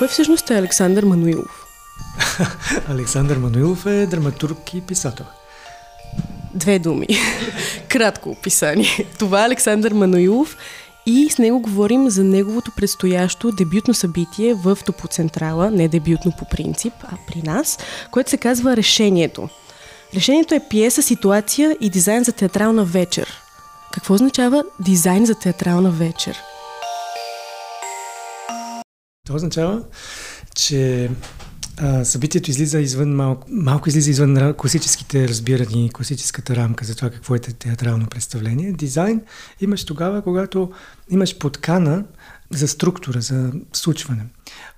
Кой всъщност е Александър Мануилов? Александър Мануилов е драматург и писател. Две думи. Кратко описание. Това е Александър Мануилов и с него говорим за неговото предстоящо дебютно събитие в Топоцентрала, не дебютно по принцип, а при нас, което се казва Решението. Решението е пиеса, ситуация и дизайн за театрална вечер. Какво означава дизайн за театрална вечер? Това означава, че а, събитието излиза извън малко, малко излиза извън класическите разбирани, класическата рамка за това какво е театрално представление. Дизайн имаш тогава, когато имаш подкана за структура, за случване.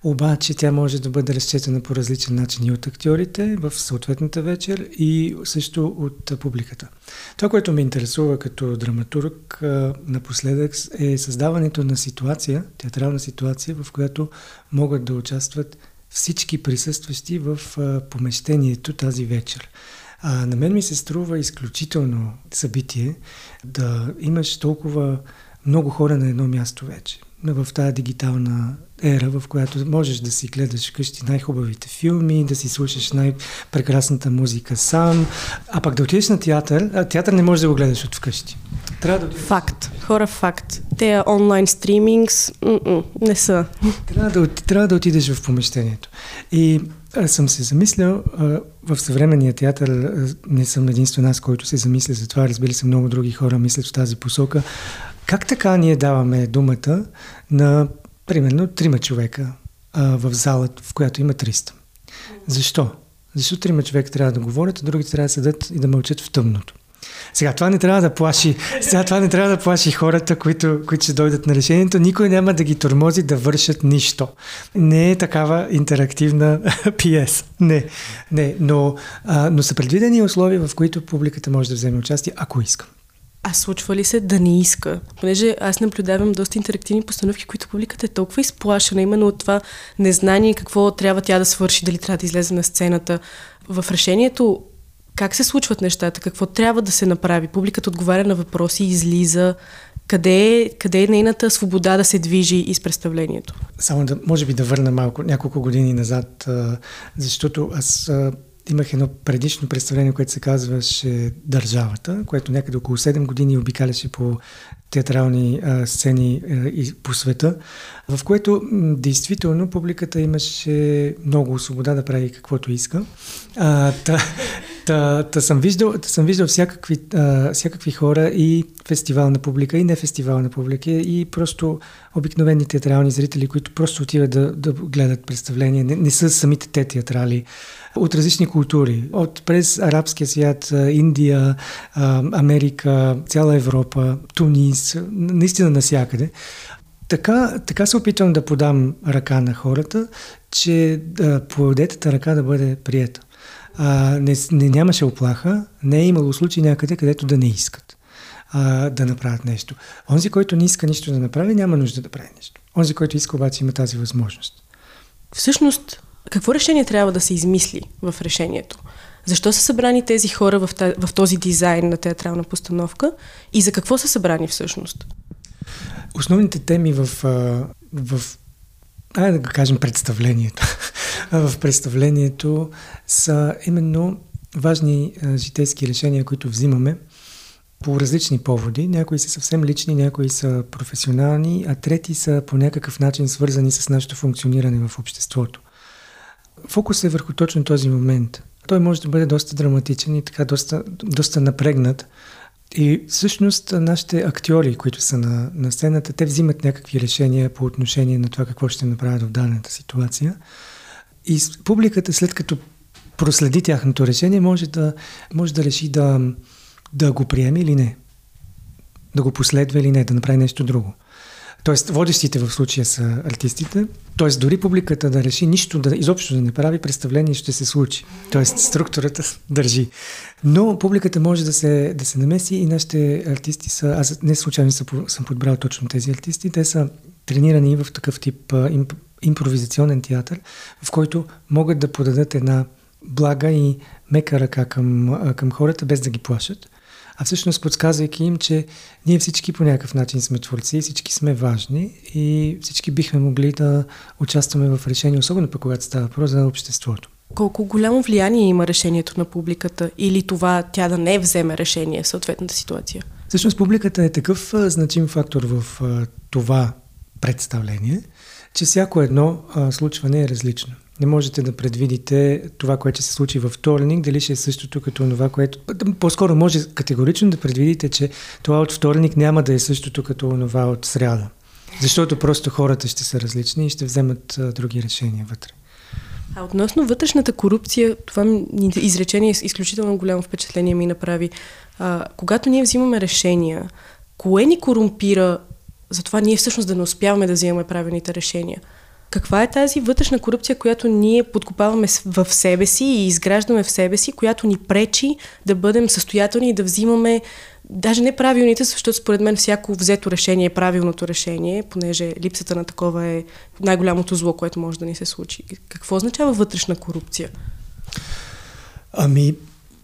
Обаче тя може да бъде разчетена по различен начин и от актьорите в съответната вечер и също от публиката. Това, което ме интересува като драматург напоследък е създаването на ситуация, театрална ситуация, в която могат да участват всички присъстващи в помещението тази вечер. А, на мен ми се струва изключително събитие да имаш толкова много хора на едно място вече. В тази дигитална ера, в която можеш да си гледаш вкъщи най-хубавите филми, да си слушаш най-прекрасната музика сам, а пък да отидеш на театър, а театър не можеш да го гледаш от вкъщи. Трябва да... Факт. Хора, факт. Те онлайн стримингс не са. Трябва да, трябва да отидеш в помещението. И аз съм се замислял, в съвременния театър не съм единствен аз, който се замисля за това, разбира се, много други хора мислят в тази посока. Как така ние даваме думата на, примерно, трима човека а, в залата, в която има 300? Защо? Защо трима човека трябва да говорят, а другите трябва да седат и да мълчат в тъмното? Сега това не трябва да плаши, сега това не трябва да плаши хората, които, които ще дойдат на решението. Никой няма да ги тормози да вършат нищо. Не е такава интерактивна пиеса. Не, не. Но, а, но са предвидени условия, в които публиката може да вземе участие, ако иска. А случва ли се да не иска? Понеже аз наблюдавам доста интерактивни постановки, които публиката е толкова изплашена, именно от това незнание какво трябва тя да свърши, дали трябва да излезе на сцената. В решението как се случват нещата, какво трябва да се направи. Публиката отговаря на въпроси, излиза. Къде е, къде е нейната свобода да се движи из представлението? Само да, може би да върна малко, няколко години назад, защото аз имах едно предишно представление, което се казваше Държавата, което някъде около 7 години обикаляше по театрални а, сцени а, и по света, в което действително публиката имаше много свобода да прави каквото иска. А, та, та, та, съм виждал, та съм виждал всякакви, а, всякакви хора и фестивална публика, и не фестивална публика, и просто обикновени театрални зрители, които просто отиват да, да гледат представления, не, не са самите те театрали от различни култури. От през арабския свят, Индия, Америка, цяла Европа, Тунис, наистина навсякъде. Така, така се опитвам да подам ръка на хората, че да подетата ръка да бъде приета. А, не, не нямаше оплаха, не е имало случай някъде, където да не искат а, да направят нещо. Онзи, който не иска нищо да направи, няма нужда да прави нещо. Онзи, който иска, обаче има тази възможност. Всъщност, какво решение трябва да се измисли в решението? Защо са събрани тези хора в, в този дизайн на театрална постановка и за какво са събрани всъщност? Основните теми в, в айде да кажем представлението. в представлението са именно важни житейски решения, които взимаме по различни поводи. Някои са съвсем лични, някои са професионални, а трети са по някакъв начин свързани с нашето функциониране в обществото. Фокус е върху точно този момент. Той може да бъде доста драматичен и така доста, доста напрегнат. И всъщност нашите актьори, които са на, на сцената, те взимат някакви решения по отношение на това какво ще направят в дадената ситуация. И публиката, след като проследи тяхното решение, може да, може да реши да, да го приеме или не. Да го последва или не, да направи нещо друго. Тоест, водещите в случая са артистите. Тоест, дори публиката да реши нищо, да изобщо да не прави представление, ще се случи. Тоест, структурата държи. Но публиката може да се, да се намеси и нашите артисти са... Аз не случайно съм, подбрал точно тези артисти. Те са тренирани в такъв тип имп, импровизационен театър, в който могат да подадат една блага и мека ръка към, към хората, без да ги плашат а всъщност подсказвайки им, че ние всички по някакъв начин сме творци, всички сме важни и всички бихме могли да участваме в решение, особено пък когато става въпрос за обществото. Колко голямо влияние има решението на публиката или това тя да не вземе решение в съответната ситуация? Всъщност публиката е такъв а, значим фактор в а, това представление, че всяко едно а, случване е различно. Не можете да предвидите това, което ще се случи във вторник, дали ще е същото като това, което... По-скоро може категорично да предвидите, че това от вторник няма да е същото като това от сряда. Защото просто хората ще са различни и ще вземат а, други решения вътре. А относно вътрешната корупция, това изречение е изключително голямо впечатление ми направи. А, когато ние взимаме решения, кое ни корумпира, затова ние всъщност да не успяваме да взимаме правилните решения? Каква е тази вътрешна корупция, която ние подкопаваме в себе си и изграждаме в себе си, която ни пречи да бъдем състоятелни и да взимаме даже не правилните, защото според мен всяко взето решение е правилното решение, понеже липсата на такова е най-голямото зло, което може да ни се случи. Какво означава вътрешна корупция? Ами,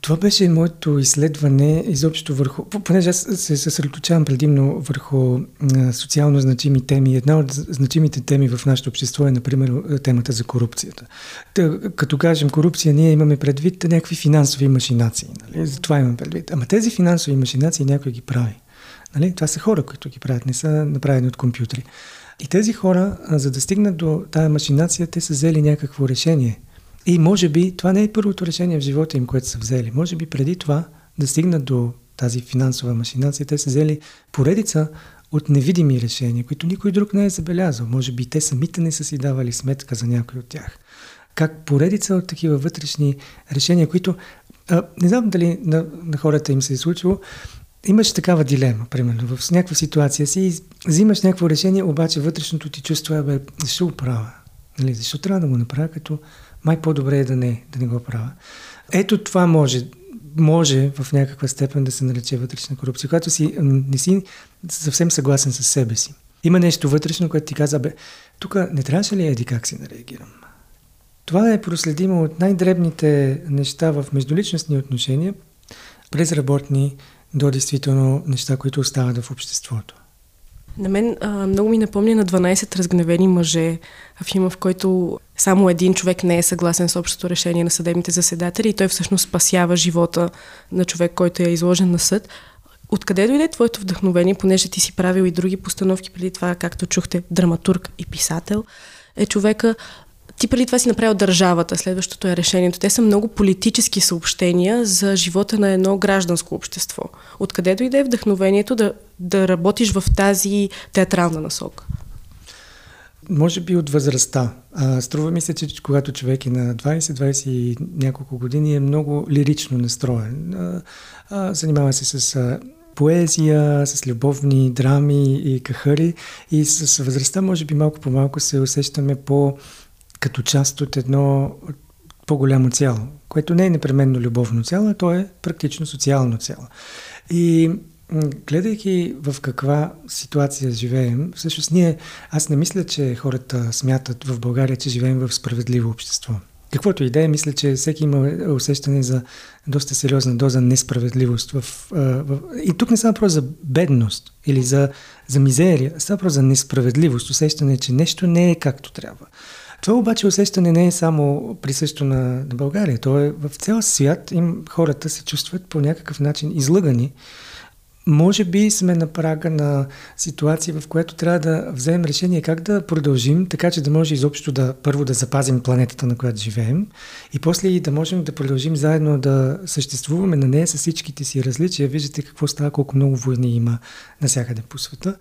това беше моето изследване изобщо върху, понеже аз се съсредоточавам предимно върху социално значими теми. Една от значимите теми в нашето общество е, например, темата за корупцията. Та, като кажем корупция, ние имаме предвид някакви финансови машинации. Нали? За това имаме предвид. Ама тези финансови машинации някой ги прави. Нали? Това са хора, които ги правят, не са направени от компютри. И тези хора, за да стигнат до тая машинация, те са взели някакво решение – и може би това не е първото решение в живота им, което са взели. Може би преди това да стигнат до тази финансова машинация, те са взели поредица от невидими решения, които никой друг не е забелязал. Може би те самите не са си давали сметка за някой от тях. Как поредица от такива вътрешни решения, които а, не знам дали на, на хората им се е случило, имаш такава дилема, примерно, в някаква ситуация си, взимаш някакво решение, обаче вътрешното ти чувство е, бе, защо го правя? Нали, защо трябва да го направя, като май по-добре е да не, да не го правя. Ето това може, може в някаква степен да се нарече вътрешна корупция, когато си не си съвсем съгласен с себе си. Има нещо вътрешно, което ти каза, бе, тук не трябваше ли еди как си да реагирам? Това е проследимо от най-дребните неща в междуличностни отношения, през работни до действително неща, които остават в обществото. На мен а, много ми напомня на 12 разгневени мъже, филма, в който само един човек не е съгласен с общото решение на съдебните заседатели и той всъщност спасява живота на човек, който е изложен на съд. Откъде дойде твоето вдъхновение, понеже ти си правил и други постановки преди това, както чухте, драматург и писател, е човека ти преди това си направил държавата, следващото е решението. Те са много политически съобщения за живота на едно гражданско общество. Откъде дойде вдъхновението да, да работиш в тази театрална насока? Може би от възрастта. А, струва ми се, че когато човек е на 20-20 и няколко години е много лирично настроен. А, а, занимава се с а, поезия, с любовни драми и кахари и с възрастта може би малко по малко се усещаме по като част от едно по-голямо цяло, което не е непременно любовно цяло, а то е практично социално цяло. И гледайки в каква ситуация живеем, всъщност ние, аз не мисля, че хората смятат в България, че живеем в справедливо общество. Каквото и да е, мисля, че всеки има усещане за доста сериозна доза несправедливост. В, в... И тук не става въпрос за бедност или за, за мизерия, става въпрос за несправедливост, усещане, че нещо не е както трябва. Това обаче усещане не е само присъщо на, на България. То е в цял свят им хората се чувстват по някакъв начин излъгани. Може би сме на прага на ситуация, в която трябва да вземем решение как да продължим, така че да може изобщо да първо да запазим планетата, на която живеем, и после и да можем да продължим заедно да съществуваме на нея с всичките си различия. Виждате какво става, колко много войни има навсякъде по света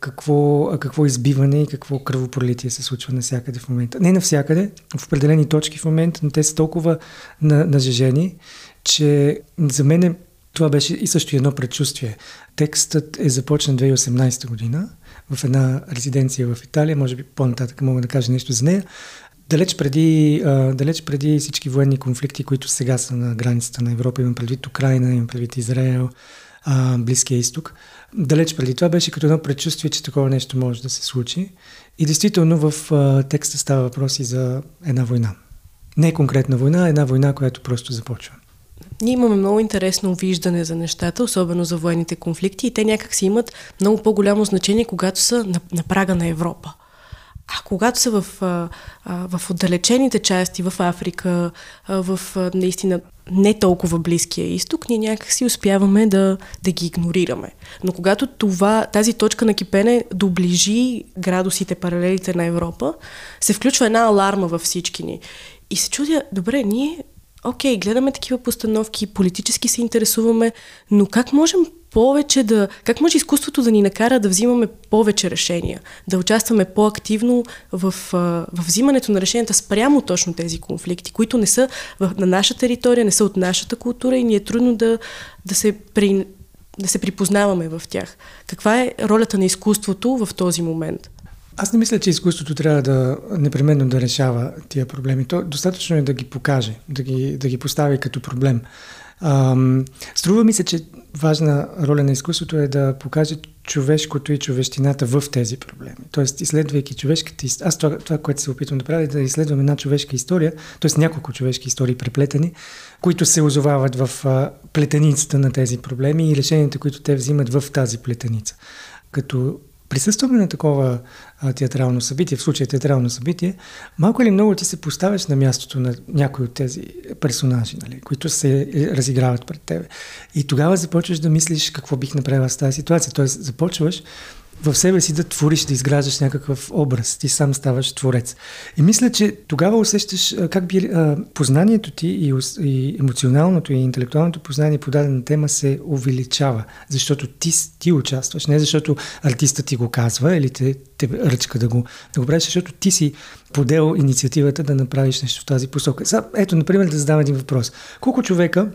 какво, какво избиване и какво кръвопролитие се случва навсякъде в момента. Не навсякъде, в определени точки в момента, но те са толкова нажежени, че за мен това беше и също едно предчувствие. Текстът е започнат 2018 година в една резиденция в Италия, може би по-нататък мога да кажа нещо за нея. Далеч преди, далеч преди всички военни конфликти, които сега са на границата на Европа, имам предвид Украина, имам предвид Израел, Близкия изток. Далеч преди това беше като едно предчувствие, че такова нещо може да се случи. И действително в текста става въпрос и за една война. Не конкретна война, а една война, която просто започва. Ние имаме много интересно виждане за нещата, особено за военните конфликти и те някак си имат много по-голямо значение, когато са на, на прага на Европа. А когато са в, в отдалечените части, в Африка, в наистина не толкова близкия изток, ние някак си успяваме да, да ги игнорираме. Но когато това, тази точка на кипене доближи градусите, паралелите на Европа, се включва една аларма във всички ни. И се чудя, добре, ние окей, okay, гледаме такива постановки, политически се интересуваме, но как можем повече да... Как може изкуството да ни накара да взимаме повече решения, да участваме по-активно в, в взимането на решенията спрямо точно тези конфликти, които не са в, на наша територия, не са от нашата култура и ни е трудно да, да се при, да се припознаваме в тях. Каква е ролята на изкуството в този момент? Аз не мисля, че изкуството трябва да непременно да решава тия проблеми. То достатъчно е да ги покаже, да ги, да ги постави като проблем. Ам, струва ми се, че важна роля на изкуството е да покаже човешкото и човещината в тези проблеми. Тоест, изследвайки човешката история, аз това, това, което се опитвам да правя, е да изследвам една човешка история, т.е. няколко човешки истории преплетени, които се озовават в а, плетеницата на тези проблеми и решенията, които те взимат в тази плетеница. Като присъстваме на такова а, театрално събитие, в случая театрално събитие, малко или много ти се поставяш на мястото на някои от тези персонажи, нали, които се е, разиграват пред тебе. И тогава започваш да мислиш какво бих направила с тази ситуация. Тоест започваш в себе си да твориш, да изграждаш някакъв образ. Ти сам ставаш творец. И мисля, че тогава усещаш как би познанието ти и, и емоционалното и интелектуалното познание по дадена тема се увеличава, защото ти, ти участваш, не защото артиста ти го казва или те, те ръчка да го, да го правиш, защото ти си подел инициативата да направиш нещо в тази посока. ето, например, да задам един въпрос. Колко човека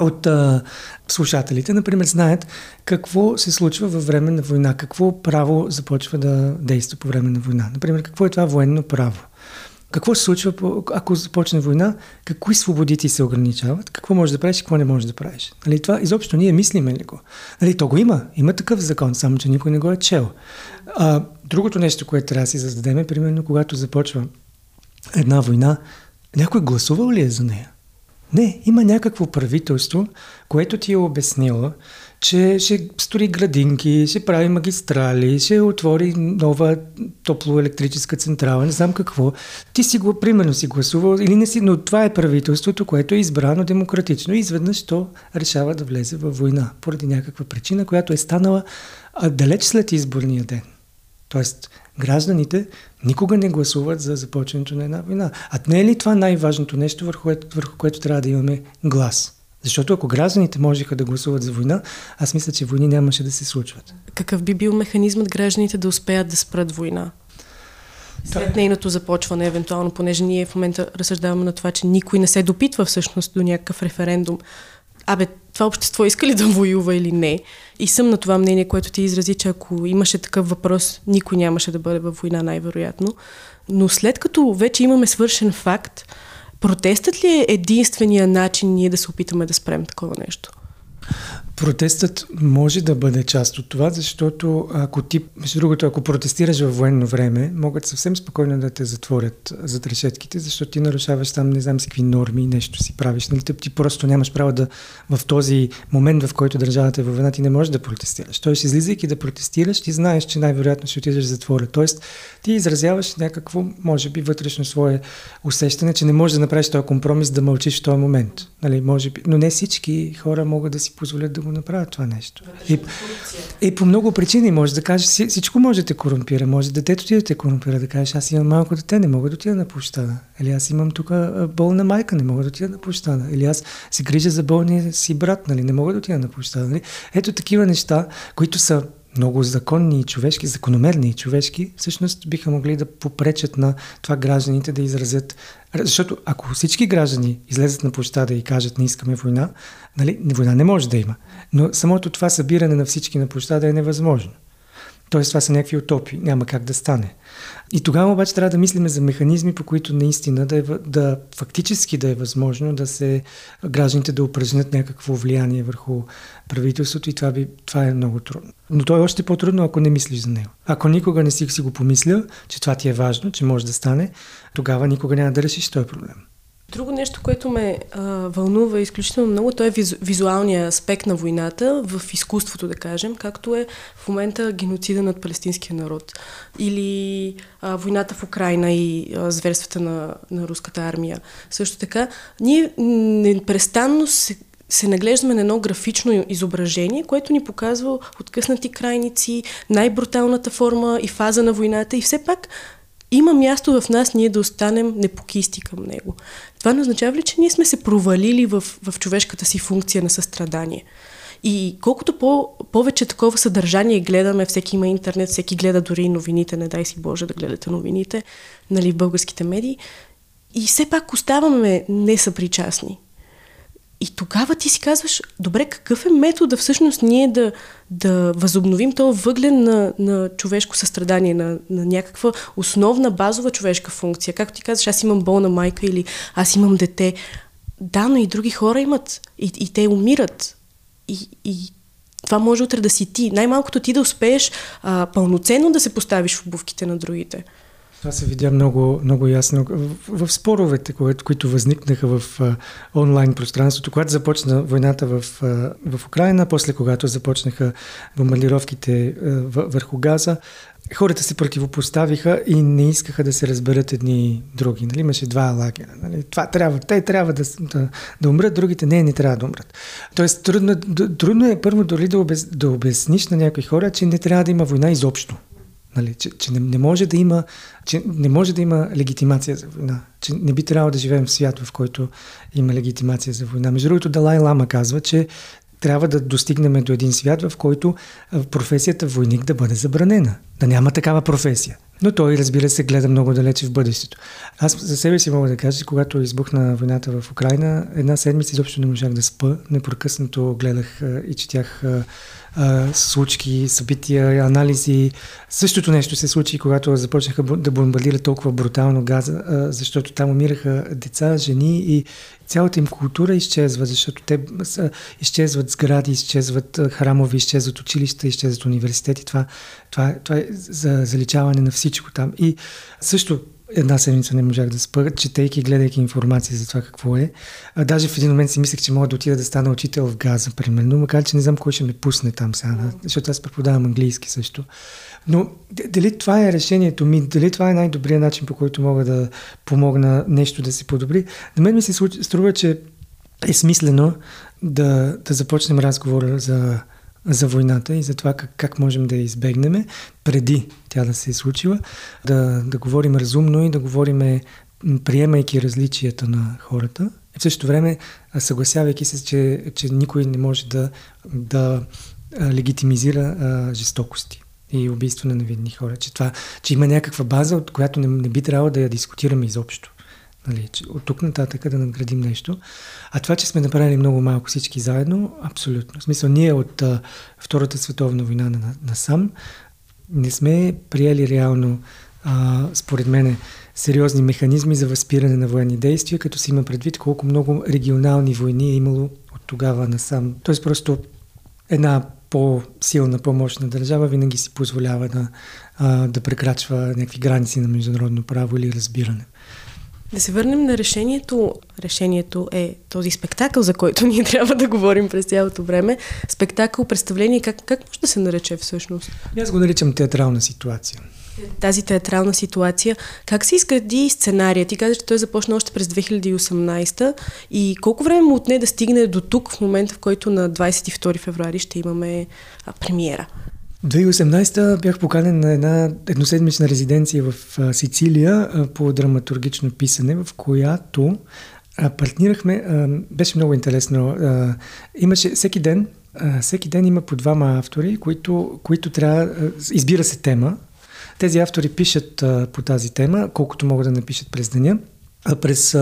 от а, слушателите, например, знаят какво се случва във време на война, какво право започва да действа по време на война. Например, какво е това военно право? Какво се случва, ако започне война? Какви свободи ти се ограничават? Какво можеш да правиш и какво не можеш да правиш? Нали, това изобщо ние мислиме ли го? Нали, то го има. Има такъв закон, само че никой не го е чел. А, другото нещо, което трябва да си зададем е, примерно, когато започва една война, някой гласувал ли е за нея? Не, има някакво правителство, което ти е обяснила, че ще строи градинки, ще прави магистрали, ще отвори нова топлоелектрическа централа, не знам какво. Ти си го, примерно си гласувал или не си, но това е правителството, което е избрано демократично и изведнъж то решава да влезе във война поради някаква причина, която е станала далеч след изборния ден. Тоест, гражданите никога не гласуват за започването на една война. А не е ли това най-важното нещо, върху което, върху което трябва да имаме глас? Защото ако гражданите можеха да гласуват за война, аз мисля, че войни нямаше да се случват. Какъв би бил механизмът гражданите да успеят да спрат война? След нейното започване, евентуално, понеже ние в момента разсъждаваме на това, че никой не се допитва всъщност до някакъв референдум. Абе, това общество иска ли да воюва или не? И съм на това мнение, което ти изрази, че ако имаше такъв въпрос, никой нямаше да бъде във война, най-вероятно. Но след като вече имаме свършен факт, протестът ли е единствения начин ние да се опитаме да спрем такова нещо? Протестът може да бъде част от това, защото ако ти, между другото, ако протестираш във военно време, могат съвсем спокойно да те затворят зад решетките, защото ти нарушаваш там не знам си какви норми, нещо си правиш. Нали? Ти просто нямаш право да в този момент, в който държавата е във война, ти не можеш да протестираш. Тоест, излизайки да протестираш, ти знаеш, че най-вероятно ще отидеш в затвора. Тоест, ти изразяваш някакво, може би, вътрешно свое усещане, че не можеш да направиш този компромис да мълчиш в този момент. Нали? Може би. Но не всички хора могат да си позволят да го направят това нещо. И, и по много причини може да кажеш, всичко може да те корумпира. Може детето ти да те корумпира, да кажеш, аз имам малко дете, не мога да отида на площада. Или аз имам тук болна майка, не мога да отида на площада. Или аз се грижа за болния си брат, нали, не мога да отида на площада. Нали? Ето такива неща, които са много законни и човешки, закономерни и човешки, всъщност биха могли да попречат на това гражданите да изразят. Защото ако всички граждани излезат на площада и кажат не искаме война, нали, война не може да има. Но самото това събиране на всички на площада е невъзможно. Тоест, това са някакви утопии. Няма как да стане. И тогава обаче трябва да мислиме за механизми, по които наистина да, е, да фактически да е възможно да се гражданите да упражнят някакво влияние върху правителството и това, би, това е много трудно. Но то е още по-трудно, ако не мислиш за него. Ако никога не си, си го помисля, че това ти е важно, че може да стане, тогава никога няма да решиш този проблем. Друго нещо, което ме а, вълнува изключително много, то е визу, визуалния аспект на войната в изкуството, да кажем, както е в момента геноцида над палестинския народ. Или а, войната в Украина и а, зверствата на, на руската армия. Също така, ние непрестанно се се наглеждаме на едно графично изображение, което ни показва откъснати крайници, най-бруталната форма и фаза на войната и все пак има място в нас ние да останем непокисти към него. Това не означава ли, че ние сме се провалили в, в човешката си функция на състрадание? И колкото по, повече такова съдържание гледаме, всеки има интернет, всеки гледа дори новините, не дай си Боже да гледате новините, нали, в българските медии, и все пак оставаме несъпричастни. И тогава ти си казваш, добре, какъв е метода всъщност ние да, да възобновим този въглен на, на човешко състрадание, на, на някаква основна базова човешка функция. Както ти казваш, аз имам болна майка или аз имам дете. Да, но и други хора имат. И, и те умират. И, и това може утре да си ти. Най-малкото ти да успееш а, пълноценно да се поставиш в обувките на другите. Това се видя много, много ясно в, в споровете, които, възникнаха в а, онлайн пространството, когато започна войната в, а, в Украина, после когато започнаха бомбардировките върху Газа, хората се противопоставиха и не искаха да се разберат едни други. Нали? Имаше два лагера. Нали? Това трябва, те трябва да, да, да умрат, другите не, не трябва да умрат. Тоест, трудно, трудно е първо дори да, обяс, да обясниш на някои хора, че не трябва да има война изобщо. Нали, че, че не, не, може да има, че не може да има легитимация за война. Че не би трябвало да живеем в свят, в който има легитимация за война. Между другото, Далай Лама казва, че трябва да достигнем до един свят, в който професията войник да бъде забранена. Да няма такава професия. Но той, разбира се, гледа много далече в бъдещето. Аз за себе си мога да кажа, че когато избухна войната в Украина, една седмица изобщо не можах да спа. Непрекъснато гледах и четях случки, събития, анализи. Същото нещо се случи, когато започнаха да бомбардират толкова брутално газа, защото там умираха деца, жени и цялата им култура изчезва, защото те изчезват сгради, изчезват храмови, изчезват училища, изчезват университети. Това, това, това е за заличаване на всичко там. И също една седмица не можах да спа, четейки, гледайки информация за това какво е. А, даже в един момент си мислех, че мога да отида да стана учител в Газа, примерно, макар че не знам кой ще ме пусне там сега, защото аз преподавам английски също. Но дали това е решението ми, дали това е най-добрият начин, по който мога да помогна нещо да се подобри, на мен ми се струва, че е смислено да, да започнем разговора за за войната и за това как, как можем да я избегнем преди тя да се е случила, да, да говорим разумно и да говорим приемайки различията на хората. И в същото време съгласявайки се, че, че никой не може да, да легитимизира а, жестокости и убийство на невидни хора. Че, това, че има някаква база, от която не, не би трябвало да я дискутираме изобщо. Нали, от тук нататък да надградим нещо. А това, че сме направили много малко всички заедно, абсолютно. В смисъл, ние от а, Втората световна война на, на не сме приели реално, а, според мен, сериозни механизми за възпиране на военни действия, като си има предвид колко много регионални войни е имало от тогава насам. Тоест просто една по-силна, по-мощна държава винаги си позволява да, а, да прекрачва някакви граници на международно право или разбиране. Да се върнем на решението. Решението е този спектакъл, за който ние трябва да говорим през цялото време. Спектакъл, представление, как, как може да се нарече всъщност? Аз го наричам театрална ситуация. Тази театрална ситуация, как се изгради сценария? Ти каза, че той започна още през 2018 и колко време му отне да стигне до тук в момента, в който на 22 февруари ще имаме а, премиера? 2018 бях поканен на една едноседмична резиденция в Сицилия по драматургично писане, в която партнирахме. Беше много интересно. Имаше всеки ден, всеки ден има по двама автори, които, които трябва. Избира се тема. Тези автори пишат по тази тема, колкото могат да напишат през деня. А през,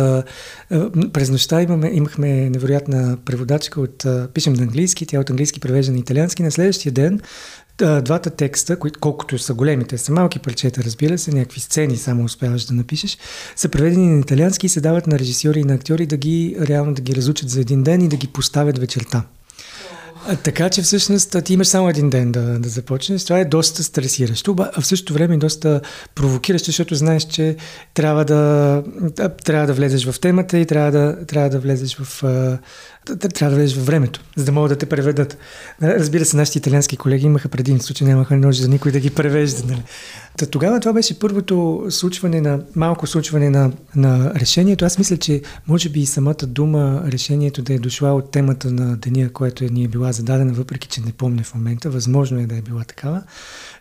през нощта имаме, имахме невероятна преводачка от, пишем на английски, тя от английски превежда на италиански. На следващия ден двата текста, колкото са големите, са малки парчета, разбира се, някакви сцени само успяваш да напишеш, са преведени на италиански и се дават на режисьори и на актьори да ги реално да ги разучат за един ден и да ги поставят вечерта. А, така че всъщност ти имаш само един ден да, да започнеш. Това е доста стресиращо, а в същото време доста провокиращо, защото знаеш, че трябва да, трябва да влезеш в темата и трябва да, трябва да влезеш в трябва да влезеш във времето, за да могат да те преведат. Разбира се, нашите италиански колеги имаха предимство, че нямаха нужда никой да ги превежда. Нали? Та, тогава това беше първото случване на, малко случване на, на решението. Аз мисля, че може би и самата дума решението да е дошла от темата на деня, което е ни е била зададена, въпреки че не помня в момента. Възможно е да е била такава.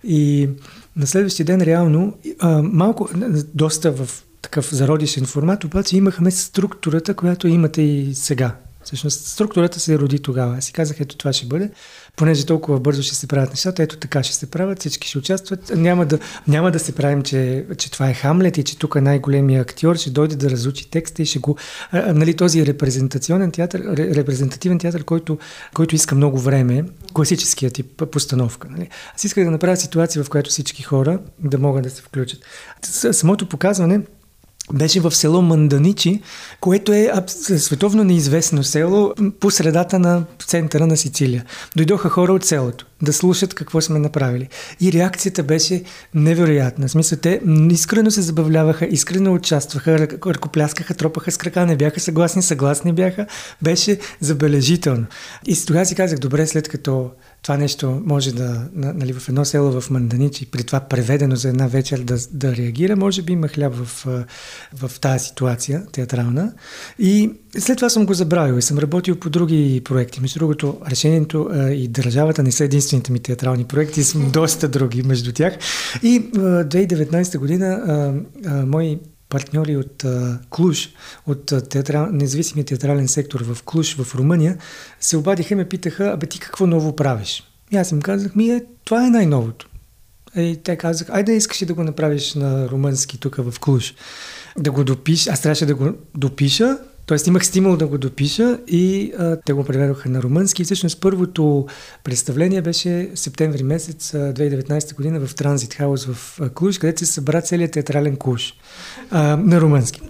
И на следващия ден реално, а, малко, доста в такъв зародишен формат, обаче имахме структурата, която имате и сега. Всъщност структурата се роди тогава. Аз си казах, ето това ще бъде, понеже толкова бързо ще се правят нещата, ето така ще се правят, всички ще участват. Няма да, няма да се правим, че, че това е Хамлет и че тук е най-големия актьор ще дойде да разучи текста и ще го... А, нали, този репрезентационен театър, репрезентативен театър, който, който иска много време, класическия тип постановка. Нали. Аз исках да направя ситуация, в която всички хора да могат да се включат. Самото показване беше в село Манданичи, което е световно неизвестно село по средата на центъра на Сицилия. Дойдоха хора от селото да слушат какво сме направили. И реакцията беше невероятна. В смисъл, те искрено се забавляваха, искрено участваха, ръкопляскаха, тропаха с крака, не бяха съгласни, съгласни бяха. Беше забележително. И тогава си казах, добре, след като това нещо може да, нали, в едно село в Манданичи, при това преведено за една вечер да, да реагира, може би има хляб в, в тази ситуация театрална. И след това съм го забравил и съм работил по други проекти. Между другото, решението и държавата не са единствените ми театрални проекти, съм доста други между тях. И а, 2019 година мои партньори от а, Клуш, от театрал, независимия театрален сектор в Клуш, в Румъния, се обадиха и ме питаха, абе ти какво ново правиш? И аз им казах, ми е, това е най-новото. И те казах, айде искаш да го направиш на румънски тук в Клуш. Да го допиша, аз трябваше да го допиша, Тоест имах стимул да го допиша и а, те го преведоха на румънски. Всъщност първото представление беше септември месец 2019 година в Транзит Хаус в Клуш, където се събра целият театрален куш на румънски.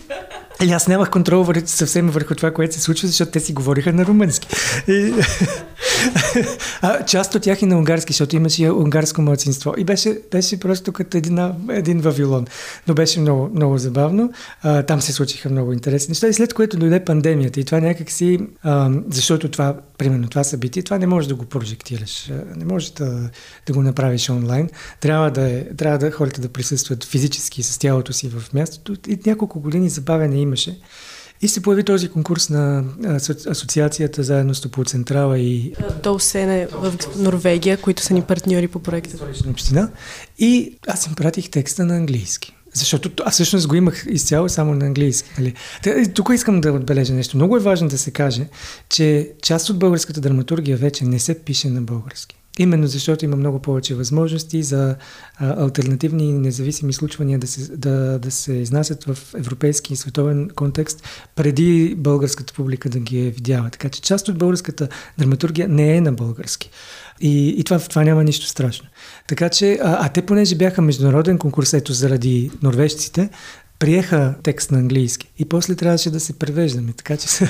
И аз нямах контрол върху, съвсем върху това, което се случва, защото те си говориха на румънски. И, а, част от тях и на унгарски, защото имаше унгарско младсинство. И беше, беше просто като един, един Вавилон. Но беше много, много забавно. А, там се случиха много интересни неща. И след което дойде пандемията. И това някакси, а, защото това, примерно това събитие, това не можеш да го прожектираш. Не можеш да, да го направиш онлайн. Трябва да, е, трябва да хората да присъстват физически с тялото си в мястото. И няколко години забавяне имаше. И се появи този конкурс на асоциацията заедно с Тополцентрала и... Долсене в Норвегия, които са ни партньори по проекта. Община. И аз им пратих текста на английски. Защото аз всъщност го имах изцяло само на английски. Нали? Тук искам да отбележа нещо. Много е важно да се каже, че част от българската драматургия вече не се пише на български. Именно защото има много повече възможности за а, альтернативни и независими случвания да се, да, да се изнасят в европейски и световен контекст, преди българската публика да ги е видяла. Така че част от българската драматургия не е на български. И, и това, това няма нищо страшно. Така че, а, а те понеже бяха международен конкурс, ето заради норвежците, приеха текст на английски и после трябваше да се превеждаме, така че...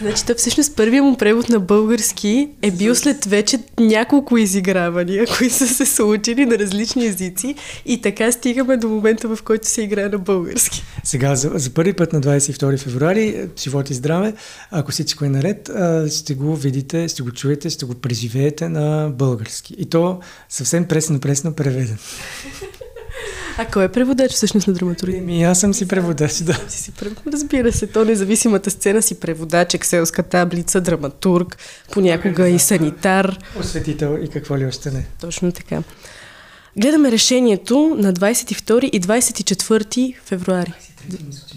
Значи, то всъщност първият му превод на български е бил след вече няколко изигравания, които са се случили на различни езици и така стигаме до момента, в който се играе на български. Сега, за, за първи път на 22 февруари, живот и здраве, ако всичко е наред, ще го видите, ще го чуете, ще го преживеете на български. И то съвсем пресно-пресно преведен. А кой е преводач всъщност на драматургия? Еми, аз съм си преводач, да. Си си. Разбира се, то независимата сцена си преводач, екселска таблица, драматург, понякога и санитар. Осветител и какво ли още не. Точно така. Гледаме решението на 22 и 24 февруари.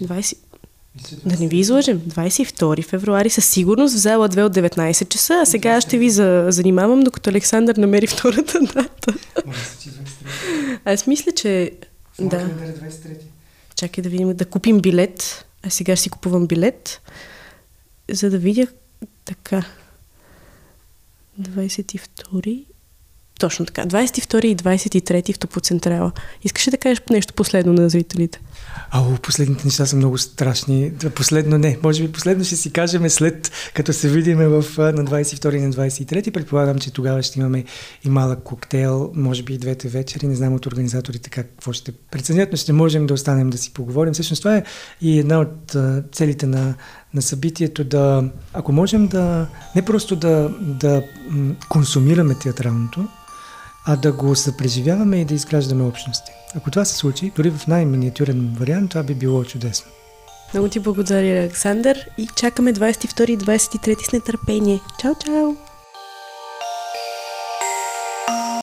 20... Да не ви излъжем. 22 февруари със сигурност в зала 2 от 19 часа, а сега ще ви за... занимавам, докато Александър намери втората дата. Аз мисля, че да. Чакай да видим, да купим билет. А сега си купувам билет, за да видя така. 22 Точно така. 22 и 23 в Топоцентрала. Искаш ли да кажеш нещо последно на зрителите? Ало, последните неща са много страшни. Последно не. Може би последно ще си кажем след като се видим в, на 22 и на 23. Предполагам, че тогава ще имаме и малък коктейл, може би и двете вечери. Не знам от организаторите как, какво ще преценят, но ще можем да останем да си поговорим. Всъщност това е и една от целите на, на събитието да, ако можем да, не просто да, да консумираме театралното, а да го съпреживяваме и да изграждаме общности. Ако това се случи, дори в най-миниатюрен вариант, това би било чудесно. Много ти благодаря, Александър, и чакаме 22 и 23 с нетърпение. Чао, чао!